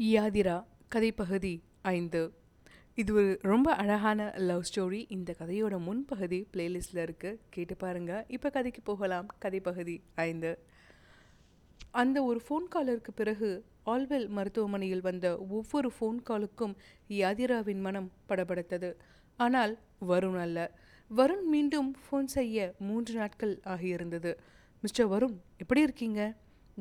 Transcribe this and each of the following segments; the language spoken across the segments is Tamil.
யாதிரா கதைப்பகுதி ஐந்து. இது ஒரு ரொம்ப அழகான லவ் ஸ்டோரி இந்த கதையோட முன்பகுதி பிளேலிஸ்டில் இருக்குது கேட்டு பாருங்கள் இப்போ கதைக்கு போகலாம். கதைப்பகுதி ஐந்து. அந்த ஒரு ஃபோன் காலருக்கு பிறகு ஆல்வெல் மருத்துவமனையில் வந்த ஒவ்வொரு ஃபோன் காலுக்கும் யாதிராவின் மனம் படபடத்தது. ஆனால் வருண் அல்ல. வருண் மீண்டும் ஃபோன் செய்ய மூன்று நாட்கள் ஆகியிருந்தது. மிஸ்டர் வருண் எப்படி இருக்கீங்க?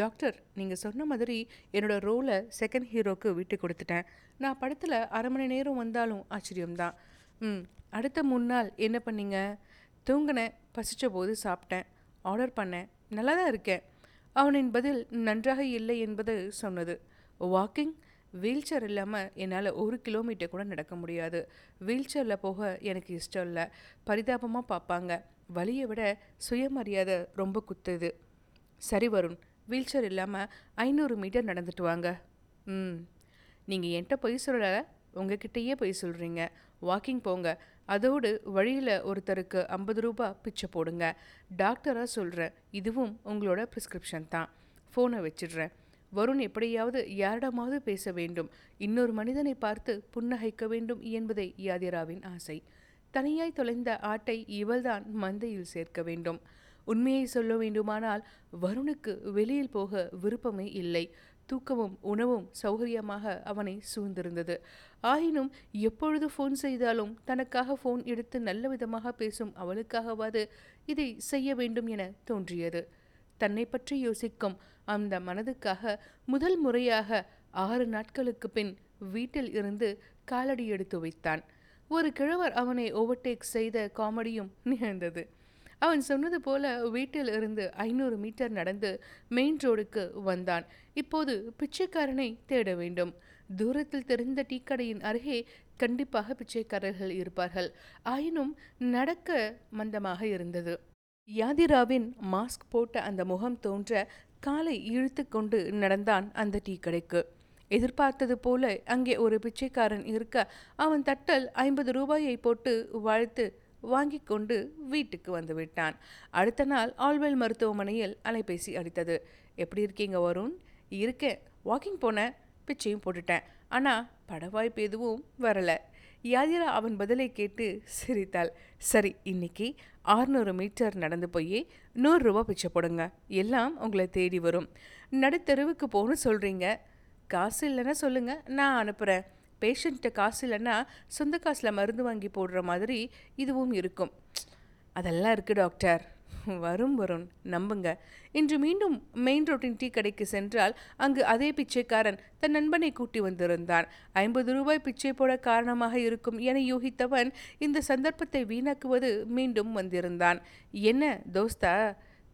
டாக்டர் நீங்கள் சொன்ன மாதிரி என்னோட ரோலை செகண்ட் ஹீரோக்கு விட்டு கொடுத்துட்டேன். நான் படத்தில் அரை மணி நேரம் வந்தாலும் ஆச்சரியம்தான். ம் அடுத்த மூணு நாள் என்ன பண்ணீங்க? தூங்கினேன் பசித்த போது சாப்பிட்டேன். ஆர்டர் பண்ணேன். நல்லா தான் இருக்கேன். அவனின் பதில் நன்றாக இல்லை என்பது சொன்னது. வாக்கிங் வீல் சேர் இல்லாமல் என்னால் ஒரு கிலோமீட்டர் கூட நடக்க முடியாது. வீல் சேரில் போக எனக்கு இஷ்டம் இல்லை. பரிதாபமாக பார்ப்பாங்க. வழியை விட சுயமரியாதை ரொம்ப குத்துது. சரி வருண் வீல் சேர் இல்லாமல் ஐநூறு மீட்டர் நடந்துட்டு வாங்க. ம். நீங்கள் என்கிட்ட பொய் சொல்லலை உங்ககிட்டயே பொய் சொல்கிறீங்க வாக்கிங் போங்க. அதோடு வழியில் ஒருத்தருக்கு ஐம்பது ரூபா பிச்சை போடுங்க. டாக்டராக சொல்கிறேன் இதுவும் உங்களோட ப்ரிஸ்கிரிப்ஷன் தான். ஃபோனை வச்சிடுறேன். வருண் எப்படியாவது யாரிடமாவது பேச வேண்டும். இன்னொரு மனிதனை பார்த்து புன்னகைக்க வேண்டும் என்பதே யாதிராவின் ஆசை. தனியாய் தொலைந்த ஆட்டை இவள்தான் மந்தையில் சேர்க்க வேண்டும். உண்மையை சொல்ல வேண்டுமானால் வருணுக்கு வெளியில் போக விருப்பமே இல்லை. தூக்கமும் உணவும் சௌகரியமாக அவனை சூழ்ந்திருந்தது. ஆயினும் எப்பொழுது ஃபோன் செய்தாலும் தனக்காக ஃபோன் எடுத்து நல்ல விதமாக பேசும் அவளுக்காகவாது இதை செய்ய வேண்டும் என தோன்றியது. தன்னை பற்றி யோசிக்கும் அந்த மனதுக்காக முதல் முறையாக ஆறு நாட்களுக்கு பின் வீட்டில் இருந்து காலடி எடுத்து வைத்தான். ஒரு கிழவர் அவனை ஓவர்டேக் செய்த காமெடியும் நிகழ்ந்தது. அவன் சொன்னது போல வீட்டில் இருந்து ஐநூறு மீட்டர் நடந்து மெயின் ரோடுக்கு வந்தான். இப்போது பிச்சைக்காரனை தேட வேண்டும். தூரத்தில் தெரிந்த டீக்கடையின் அருகே கண்டிப்பாக பிச்சைக்காரர்கள் இருப்பார்கள். ஆயினும் நடக்க மந்தமாக இருந்தது. யாதிராவின் மாஸ்க் போட்ட அந்த முகம் தோன்ற காலை இழுத்து கொண்டு நடந்தான் அந்த டீ கடைக்கு எதிர்பார்த்தது போல அங்கே ஒரு பிச்சைக்காரன் இருக்க அவன் தட்டல் ஐம்பது ரூபாயை போட்டு வாழ்த்து வாங்கி கொண்டு வீட்டுக்கு வந்து விட்டான். அடுத்த நாள் ஆல்வெல் மருத்துவமனையில் அலைபேசி அடித்தது. எப்படி இருக்கீங்க வருண்? இருக்கேன். வாக்கிங் போனேன். பிச்சையும் போட்டுட்டேன். ஆனால் படவாய்ப்பு எதுவும் வரலை. யாதிரா அவன் பதிலை கேட்டு சிரித்தாள். சரி இன்னைக்கு ஆறுநூறு மீட்டர் நடந்து போய் நூறுரூவா பிச்சை போடுங்க. எல்லாம் உங்களை தேடி வரும். நடுத்தெருவுக்கு போகணும் சொல்கிறீங்க காசு இல்லைன்னா சொல்லுங்கள் நான் அனுப்புகிறேன் பேஷண்ட்டை காசு இல்லைன்னா சொந்த காசில் மருந்து வாங்கி போடுற மாதிரி இதுவும் இருக்கும். அதெல்லாம் இருக்குது டாக்டர் வரும் வரும். நம்புங்க. இன்று மீண்டும் மெயின் ரோட்டின் டீ கடைக்கு சென்றால் அங்கு அதே பிச்சைக்காரன் தன் நண்பனை கூட்டி வந்திருந்தான். ஐம்பது ரூபாய் பிச்சை போட காரணமாக இருக்கும் என யூகித்தவன் இந்த சந்தர்ப்பத்தை வீணாக்குவது மீண்டும் வந்திருந்தான். என்ன தோஸ்தா?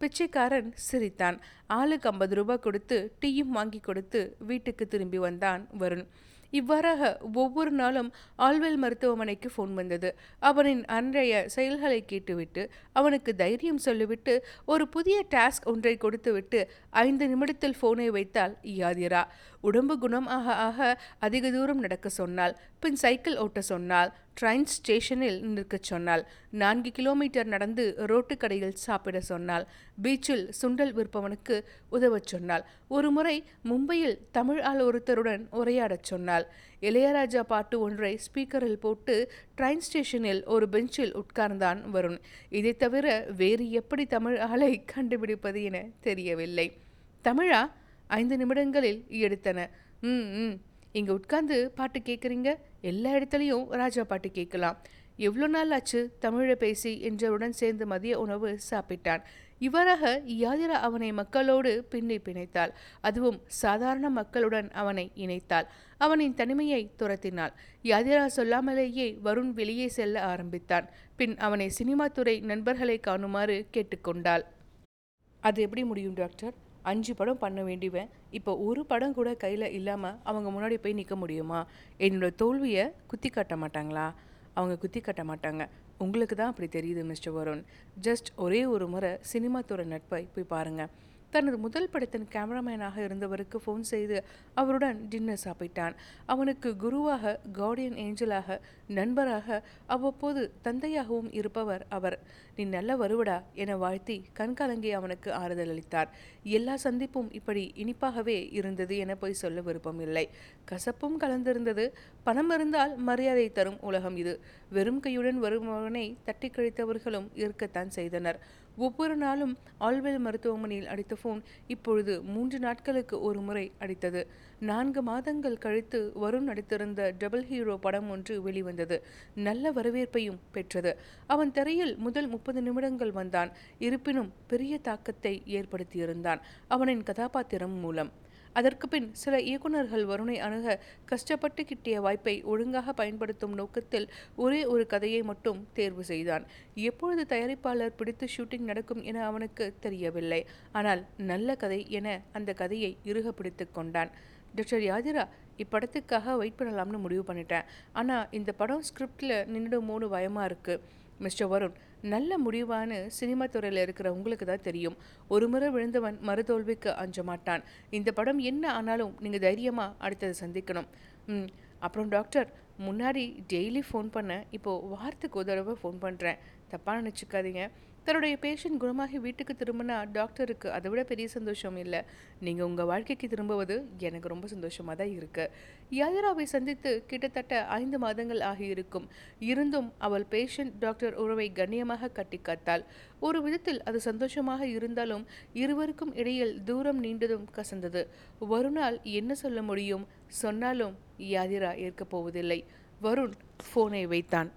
பிச்சைக்காரன் சிரித்தான். ஆளுக்கு ஐம்பது ரூபாய் கொடுத்து டீயும் வாங்கி கொடுத்து வீட்டுக்கு திரும்பி வந்தான் வருண். இவ்வாறாக ஒவ்வொரு நாளும் ஆழ்வேல் மருத்துவமனைக்கு ஃபோன் வந்தது. அவனின் அன்றைய செயல்களை கேட்டுவிட்டு அவனுக்கு தைரியம் சொல்லிவிட்டு ஒரு புதிய டாஸ்க் ஒன்றை கொடுத்துவிட்டு ஐந்து நிமிடத்தில் ஃபோனை வைத்தால் யாதிரா. உடம்பு குணம் ஆக ஆக அதிக தூரம் நடக்க சொன்னாள் பின் சைக்கிள் ஓட்ட சொன்னாள் ட்ரெயின் ஸ்டேஷனில் நிற்கச் சொன்னாள் நான்கு கிலோமீட்டர் நடந்து ரோட்டுக்கடையில் சாப்பிட சொன்னாள் பீச்சில் சுண்டல் விற்பவனுக்கு உதவச் சொன்னாள் ஒரு முறை மும்பையில் தமிழ் ஆள் ஒருத்தருடன் உரையாடச் சொன்னாள் இளையராஜா பாட்டு ஒன்றை ஸ்பீக்கரில் போட்டு ட்ரெயின் ஸ்டேஷனில் ஒரு பெஞ்சில் உட்கார்ந்தான் வருண். இதை தவிர வேறு எப்படி தமிழ் ஆளை கண்டுபிடிப்பது என தெரியவில்லை. தமிழா? ஐந்து நிமிடங்களில் எடுத்தன. ம் ம். இங்கே உட்கார்ந்து பாட்டு கேட்குறீங்க எல்லா இடத்துலையும் ராஜா பாட்டு கேட்கலாம். எவ்வளோ நாள் ஆச்சு? தமிழை பேசி என்றவுடன் சேர்ந்து மதிய உணவு சாப்பிட்டான். இவ்வாறாக யாதிரா அவனை மக்களோடு பின்னி பிணைத்தாள். அதுவும் சாதாரண மக்களுடன் அவனை இணைத்தாள். அவனின் தனிமையை துரத்தினாள். யாதிரா சொல்லாமலேயே வருண் வெளியே செல்ல ஆரம்பித்தான். பின் அவனை சினிமா துறை நண்பர்களை காணுமாறு கேட்டுக்கொண்டாள். அது எப்படி முடியும் டாக்டர்? அஞ்சு படம் பண்ண வேண்டியவன். இப்போ ஒரு படம் கூட கையில் இல்லாமல் அவங்க முன்னாடி போய் நிற்க முடியுமா? என்னோட தோல்வியை குத்தி காட்ட மாட்டாங்களா? அவங்க குத்தி காட்ட மாட்டாங்க. உங்களுக்கு தான் அப்படி தெரியுது மிஸ்டர் வருண். ஜஸ்ட் ஒரே ஒரு முறை சினிமா துறை நட்பை போய் பாருங்கள் தனது முதல் படத்தின் கேமராமேனாக இருந்தவருக்கு ஃபோன் செய்து அவருடன் டின்னர் சாப்பிட்டான். அவனுக்கு குருவாக கார்டியன் ஏஞ்சலாக நண்பராக அவ்வப்போது தந்தையாகவும் இருப்பவர் அவர். நீ நல்ல வருவடா என வாழ்த்தி கண்கலங்கி அவனுக்கு ஆறுதல் அளித்தார் எல்லா சந்திப்பும் இப்படி இனிப்பாகவே இருந்தது என போய் சொல்ல விருப்பம் இல்லை கசப்பும் கலந்திருந்தது. பணம் இருந்தால் மரியாதை தரும் உலகம் இது. வெறும் கையுடன் வருபவனை தட்டி கழித்தவர்களும் இருக்கத்தான் செய்தனர். ஒவ்வொரு நாளும் ஆல்வெல் மருத்துவமனையில் அடித்த ஃபோன் இப்பொழுது மூன்று நாட்களுக்கு ஒரு முறை அடித்தது. நான்கு மாதங்கள் கழித்து வருண் நடித்திருந்த டபுள் ஹீரோ படம் ஒன்று வெளிவந்தது. நல்ல வரவேற்பையும் பெற்றது. அவன் திரையில் முதல் முப்பது நிமிடங்கள் வந்தான். இருப்பினும் பெரிய தாக்கத்தை ஏற்படுத்தியிருந்தான். அவனின் கதாபாத்திரம் மூலம். அதற்கு பின் சில இயக்குநர்கள் வருணை அணுக கஷ்டப்பட்டு கிட்டிய வாய்ப்பை ஒழுங்காக பயன்படுத்தும் நோக்கத்தில் ஒரே ஒரு கதையை மட்டும் தேர்வு செய்தான். எப்பொழுது தயாரிப்பாளர் பிடித்து ஷூட்டிங் நடக்கும் என அவனுக்கு தெரியவில்லை. ஆனால் நல்ல கதை என அந்த கதையை இறுக பிடித்து கொண்டான். டாக்டர் யாதிரா இப்படத்துக்காக வெயிட் பண்ணலாம்னு முடிவு பண்ணிட்டேன். ஆனால் இந்த படம் ஸ்கிரிப்டில் நின்றுடுமோன்னு பயமாக இருக்குது மிஸ்டர் வருண் நல்ல முடிவான சினிமா துறையில் இருக்கிற உங்களுக்கு தான் தெரியும். ஒரு முறை விழுந்தவன் மறுதோல்விக்கு அஞ்ச மாட்டான். இந்த படம் என்ன ஆனாலும் நீங்கள் தைரியமாக அடுத்ததை சந்திக்கணும். அப்புறம் டாக்டர் முன்னாடி டெய்லி ஃபோன் பண்ணேன் இப்போது வாரத்துக்கு ஒரு தடவை ஃபோன் பண்ணுறேன் தப்பாக நினச்சிக்காதீங்க. தன்னுடைய பேஷண்ட் குணமாகி வீட்டுக்கு திரும்பினா டாக்டருக்கு அதை விட பெரிய சந்தோஷம் இல்லை. நீங்கள் உங்கள் வாழ்க்கைக்கு திரும்புவது எனக்கு ரொம்ப சந்தோஷமாக தான் இருக்குது யாதிராவை சந்தித்து கிட்டத்தட்ட ஐந்து மாதங்கள் ஆகியிருக்கும் இருந்தும் அவள் பேஷண்ட் டாக்டர் உறவை கண்ணியமாக கட்டி காத்தாள். ஒரு விதத்தில் அது சந்தோஷமாக இருந்தாலும் இருவருக்கும் இடையில் தூரம் நீண்டதும் கசந்தது. வருணால் என்ன சொல்ல முடியும்? சொன்னாலும் யாதிரா ஏற்கப் போவதில்லை. வருண் ஃபோனை வைத்தான்.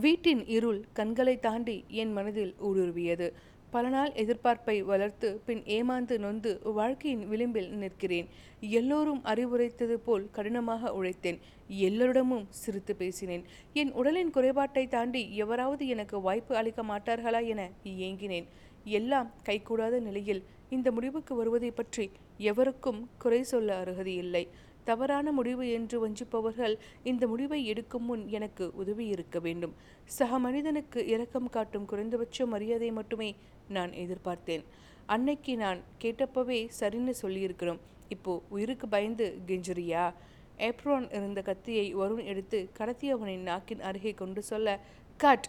வீட்டின் இருள் கண்களை தாண்டி என் மனதில் ஊடுருவியது. பல நாள் எதிர்பார்ப்பை வளர்த்து பின் ஏமாந்து நொந்து வாழ்க்கையின் விளிம்பில் நிற்கிறேன். எல்லோரும் அறிவுரைத்தது போல் கடினமாக உழைத்தேன். எல்லோரிடமும் சிரித்து பேசினேன். என் உடலின் குறைபாட்டை தாண்டி எவராவது எனக்கு வாய்ப்பு அளிக்க மாட்டார்களா என ஏங்கினேன். எல்லாம் கைகூடாத நிலையில் இந்த முடிவுக்கு வருவதை பற்றி எவருக்கும் குறை சொல்ல அருகதையில்லை. தவறான முடிவு என்று வஞ்சிப்பவர்கள் இந்த முடிவை எடுக்கும் முன் எனக்கு உதவி இருக்க வேண்டும். சக மனிதனுக்கு இரக்கம் காட்டும் குறைந்தபட்ச மரியாதை மட்டுமே நான் எதிர்பார்த்தேன். அன்னைக்கு நான் கேட்டப்பவே சரின்னு சொல்லியிருக்கிறோம். இப்போ உயிருக்கு பயந்து கெஞ்சுரியா ஏப்ரோன் இருந்த கத்தியை வருண் எடுத்து கடத்தியவனின் நாக்கின் அருகே கொண்டு சொல்ல கட்!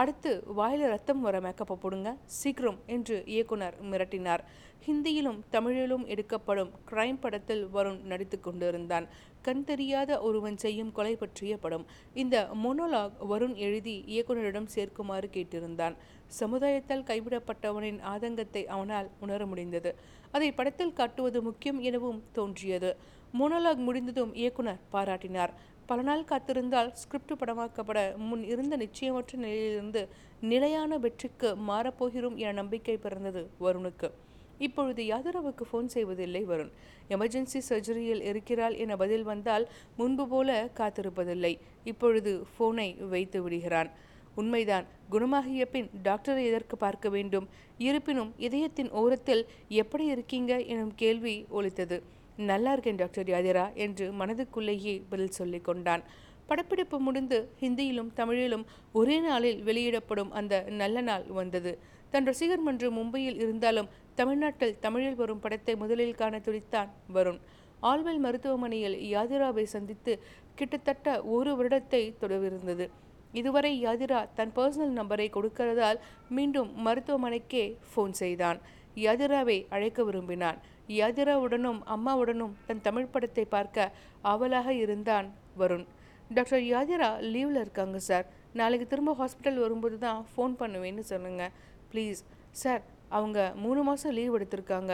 அடுத்து வாயில் ரத்தம் வர மேக்கப்பை போடுங்க. சீக்கிரம் என்று இயக்குனர் மிரட்டினார். ஹிந்தியிலும் தமிழிலும் எடுக்கப்படும் கிரைம் படத்தில் வருண் நடித்து கொண்டிருந்தான். கண் தெரியாத ஒருவன் செய்யும் கொலை பற்றிய படம். இந்த மொனோலாக் வருண் எழுதி இயக்குனரிடம் சேர்க்குமாறு கேட்டிருந்தான். சமுதாயத்தால் கைவிடப்பட்டவனின் ஆதங்கத்தை அவனால் உணர முடிந்தது. அதை படத்தில் காட்டுவது முக்கியம் எனவும் தோன்றியது. மோனோலாக் முடிந்ததும் இயக்குனர் பாராட்டினார். பல நாள் காத்திருந்தால் ஸ்கிரிப்ட் படமாக்கப்பட முன் இருந்த நிச்சயமற்ற நிலையிலிருந்து நிலையான வெற்றிக்கு மாறப்போகிறோம் என நம்பிக்கை பிறந்தது வருணுக்கு. இப்பொழுது யாதரவுக்கு ஃபோன் செய்வதில்லை வருண். எமர்ஜென்சி சர்ஜரியில் இருக்கிறாள் என பதில் வந்தால் முன்பு போல காத்திருப்பதில்லை. இப்பொழுது ஃபோனை வைத்து விடுகிறான். உண்மைதான் குணமாகிய பின் டாக்டரை எதற்கு பார்க்க வேண்டும்? இருப்பினும் இதயத்தின் ஓரத்தில் எப்படி இருக்கீங்க? எனும் கேள்வி ஒலித்தது. நல்லா இருக்கேன் டாக்டர் யாதிரா என்று மனதுக்குள்ளேயே பதில் சொல்லி கொண்டான். படப்பிடிப்பு முடிந்து ஹிந்தியிலும் தமிழிலும் ஒரே நாளில் வெளியிடப்படும் அந்த நல்ல நாள் வந்தது. தன் ரசிகர் மன்று மும்பையில் இருந்தாலும் தமிழ்நாட்டில் தமிழில் வரும் படத்தை முதலில் காண துடித்தான் வருண். ஆல்வெல் மருத்துவமனையில் யாதிராவை சந்தித்து கிட்டத்தட்ட ஒரு வருடத்தை தொடர்ந்திருந்தது. இதுவரை யாதிரா தன் பர்சனல் நம்பரை கொடுக்கிறதால் மீண்டும் மருத்துவமனைக்கே ஃபோன் செய்தான். யாதிராவை அழைக்க விரும்பினான். யாதிராவுடனும் அம்மாவுடனும் தன் தமிழ் படத்தை பார்க்க ஆவலாக இருந்தான் வருண். டாக்டர் யாதிரா லீவில் இருக்காங்க சார் நாளைக்கு திரும்ப ஹாஸ்பிட்டல் வரும்போது தான் ஃபோன் பண்ணுவேன்னு சொன்னுங்க ப்ளீஸ் சார் அவங்க மூணு மாதம் லீவ் எடுத்திருக்காங்க.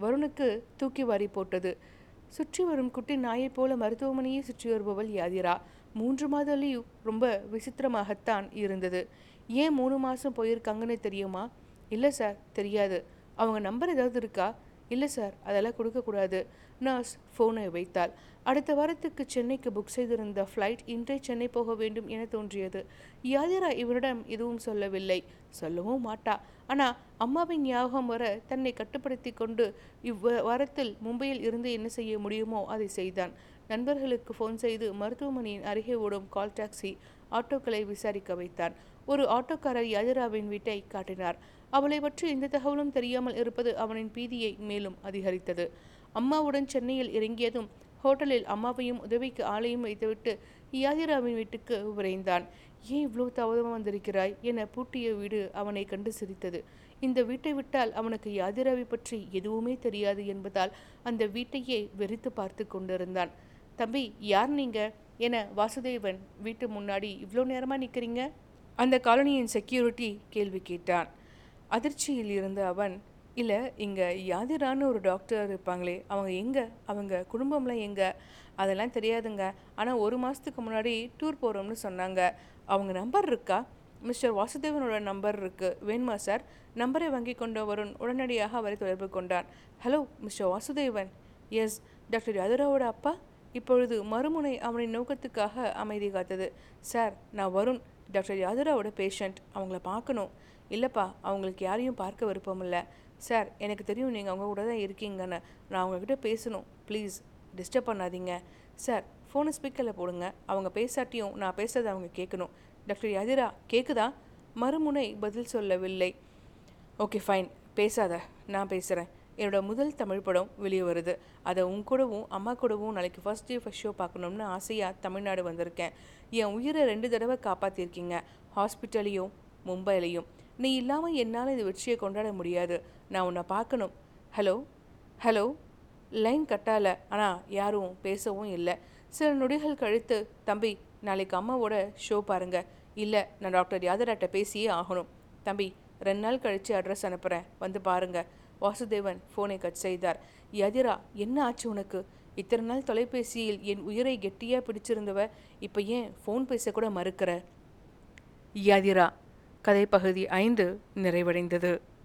வருணுக்கு தூக்கி வாரி போட்டது. சுற்றி வரும் குட்டி நாயைப் போல மருத்துவமனையை சுற்றி வருபவள் யாதிரா. மூன்று மாத லீவ் ரொம்ப விசித்திரமாகத்தான் இருந்தது. ஏன் மூணு மாதம் போயிருக்காங்கன்னு தெரியுமா? இல்லை சார் தெரியாது. அவங்க நம்பர் ஏதாவது இருக்கா? இல்லை சார் அதெல்லாம் கொடுக்கக்கூடாது நர்ஸ் ஃபோனை வைத்தாள் அடுத்த வாரத்துக்கு சென்னைக்கு புக் செய்திருந்த ஃப்ளைட் இன்றே சென்னை போக வேண்டும் என தோன்றியது. யாதிரா இவரிடம் எதுவும் சொல்லவில்லை. சொல்லவும் மாட்டா. ஆனால் அம்மாவின் ஞாபகம் வர தன்னை கட்டுப்படுத்தி கொண்டு இவ்வ வாரத்தில் மும்பையில் இருந்து என்ன செய்ய முடியுமோ அதை செய்தான். நண்பர்களுக்கு ஃபோன் செய்து மருத்துவமனையின் அருகே ஓடும் கால் டாக்ஸி ஆட்டோக்களை விசாரிக்க வைத்தான். ஒரு ஆட்டோக்காரர் யாதிராவின் வீட்டை காட்டினார். அவளை பற்றி எந்த தகவலும் தெரியாமல் இருப்பது அவனின் பீதியை மேலும் அதிகரித்தது. அம்மாவுடன் சென்னையில் இறங்கியதும் ஹோட்டலில் அம்மாவையும் உதவிக்கு ஆளையும் வைத்துவிட்டு யாதிராவின் வீட்டுக்கு விரைந்தான். ஏன் இவ்வளவு தாமதமாக வந்திருக்கிறாய்? என பூட்டிய வீடு அவனை கண்டு சிரித்தது. இந்த வீட்டை விட்டால் அவனுக்கு யாதிராவை பற்றி எதுவுமே தெரியாது என்பதால் அந்த வீட்டையே வெறித்து பார்த்து கொண்டிருந்தான். தம்பி யார் நீங்க? என வாசுதேவன் வீட்டு முன்னாடி இவ்வளோ நேரமாக நிற்கிறீங்க அந்த காலனியின் செக்யூரிட்டி கேள்வி கேட்டான். அதிர்ச்சியில் இருந்த அவன் இல்லை இங்கே யாதிரான்னு ஒரு டாக்டர் இருப்பாங்களே அவங்க எங்கே? அவங்க குடும்பம்லாம் எங்கே? அதெல்லாம் தெரியாதுங்க. ஆனால் ஒரு மாதத்துக்கு முன்னாடி டூர் போகிறோம்னு சொன்னாங்க. அவங்க நம்பர் இருக்கா? மிஸ்டர் வாசுதேவனோட நம்பர் இருக்குது வேணுமா சார் நம்பரை வாங்கி கொண்ட வருண் உடனடியாக அவரை தொடர்பு கொண்டான். Hello mister Vasudevan. Yes doctor யாதுராவோட அப்பா? இப்பொழுது மறுமுனை அவனின் நோக்கத்துக்காக அமைதி காத்தது. சார் நான் வருண் டாக்டர் யாதுராவோட பேஷண்ட் அவங்கள பார்க்கணும். இல்லைப்பா அவங்களுக்கு யாரையும் பார்க்க விருப்பம் இல்லை. சார் எனக்கு தெரியும் நீங்கள் அவங்க கூட தான் இருக்கீங்கன்னு. நான் அவங்கக்கிட்ட பேசணும். ப்ளீஸ் டிஸ்டர்ப் பண்ணாதீங்க. சார் ஃபோனை ஸ்பீக்கரில் போடுங்க. அவங்க பேசாட்டியும் நான் பேசுறதை அவங்க கேட்கணும் டாக்டர் யாதிரா கேட்குதா மறுமுனை பதில் சொல்லவில்லை. Okay fine. பேசாத நான் பேசுகிறேன் என்னோட முதல் தமிழ் படம் வெளியே வருது. அதை உன் கூடவும் அம்மா கூடவும் நாளைக்கு ஃபர்ஸ்ட் டே ஃபஸ்ட் ஷோ பார்க்கணும்னு ஆசையாக தமிழ்நாடு வந்திருக்கேன். என் உயிரை ரெண்டு தடவை காப்பாற்றிருக்கீங்க ஹாஸ்பிட்டலையும் மும்பையிலையும் நீ இல்லாமல் என்னால் இந்த வெற்றியை கொண்டாட முடியாது. நான் உன்னை பார்க்கணும். ஹலோ ஹலோ லைன் கட்டால ஆனால் யாரும் பேசவும் இல்லை. சில நொடிகள் கழித்து தம்பி நாளைக்கு அம்மாவோட ஷோ பாருங்க. இல்லை நான் டாக்டர் யாதராட்ட பேசியே ஆகணும். தம்பி ரெண்டு நாள் கழித்து அட்ரஸ் அனுப்புகிறேன் வந்து பாருங்க. வாசுதேவன் ஃபோனை கட் செய்தார். யதிரா என்ன ஆச்சு உனக்கு? இத்தனை நாள் தொலைபேசியில் என் உயிரை கெட்டியாக பிடிச்சிருந்தவ இப்போ ஏன் ஃபோன் பேசக்கூட மறுக்கிற? யதிரா கதை பகுதி ஐந்து நிறைவடைந்தது.